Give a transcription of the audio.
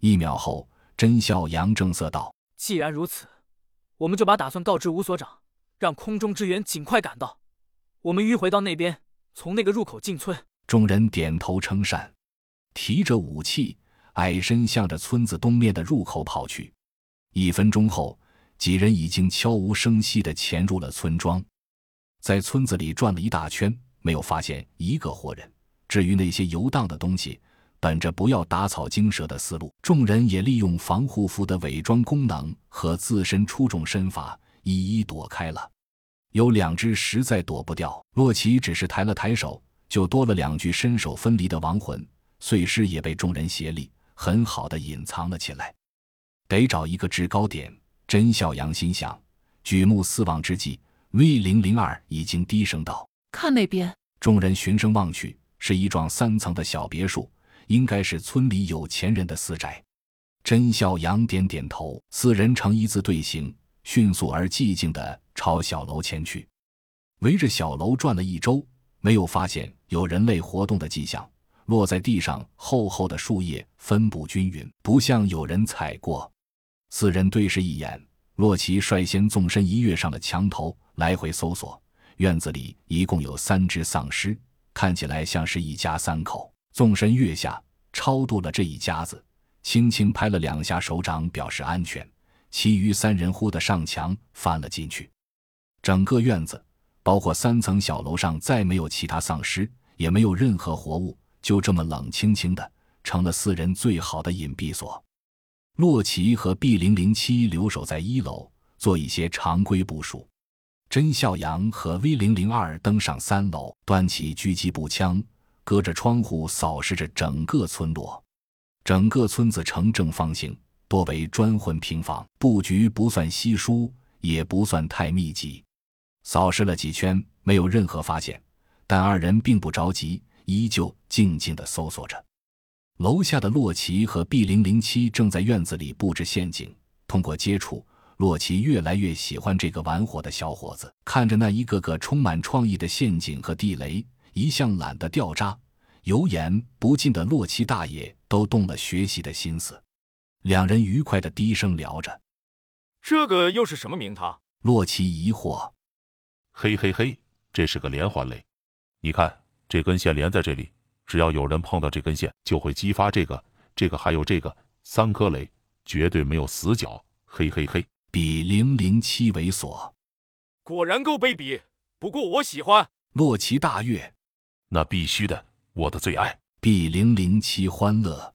一秒后，甄笑阳正色道：“既然如此，我们就把打算告知吴所长，让空中支援尽快赶到。我们迂回到那边，从那个入口进村。”众人点头称善，提着武器，矮身向着村子东面的入口跑去。一分钟后，几人已经悄无声息地潜入了村庄，在村子里转了一大圈，没有发现一个活人。至于那些游荡的东西，本着不要打草惊蛇的思路，众人也利用防护服的伪装功能和自身出众身法，一一躲开了。有两只实在躲不掉，洛奇只是抬了抬手，就多了两具身首分离的亡魂，碎尸也被众人协力很好的隐藏了起来。得找一个制高点。甄小阳心想，举目四望之际，V 零零二已经低声道：“看那边。”众人循声望去。是一幢三层的小别墅，应该是村里有钱人的私宅。甄孝阳点点头，四人成一字队形，迅速而寂静地朝小楼前去。围着小楼转了一周，没有发现有人类活动的迹象。落在地上厚厚的树叶分布均匀，不像有人踩过。四人对视一眼，洛奇率先纵身一跃上了墙头，来回搜索。院子里一共有三只丧尸。看起来像是一家三口，纵身跃下，超度了这一家子，轻轻拍了两下手掌，表示安全。其余三人忽地上墙翻了进去。整个院子，包括三层小楼上，再没有其他丧尸，也没有任何活物，就这么冷清清的，成了四人最好的隐蔽所。洛奇和 B 零零七留守在一楼，做一些常规部署。甄孝阳和 V 零零二登上三楼，端起狙击步枪，隔着窗户扫视着整个村落。整个村子呈正方形，多为砖混平房，布局不算稀疏，也不算太密集。扫视了几圈，没有任何发现，但二人并不着急，依旧静静地搜索着。楼下的洛奇和 B 零零七正在院子里布置陷阱，通过接触。洛奇越来越喜欢这个玩火的小伙子，看着那一个个充满创意的陷阱和地雷，一向懒得掉渣、油盐不进的洛奇大爷都动了学习的心思。两人愉快的低声聊着：“这个又是什么名堂？”洛奇疑惑：“嘿嘿嘿，这是个连环雷。你看这根线连在这里，只要有人碰到这根线，就会激发这个、这个还有这个三颗雷，绝对没有死角。嘿嘿嘿。”比零零七猥琐，果然够卑鄙。不过我喜欢。洛奇大悦，那必须的，我的最爱。B 零零七欢乐。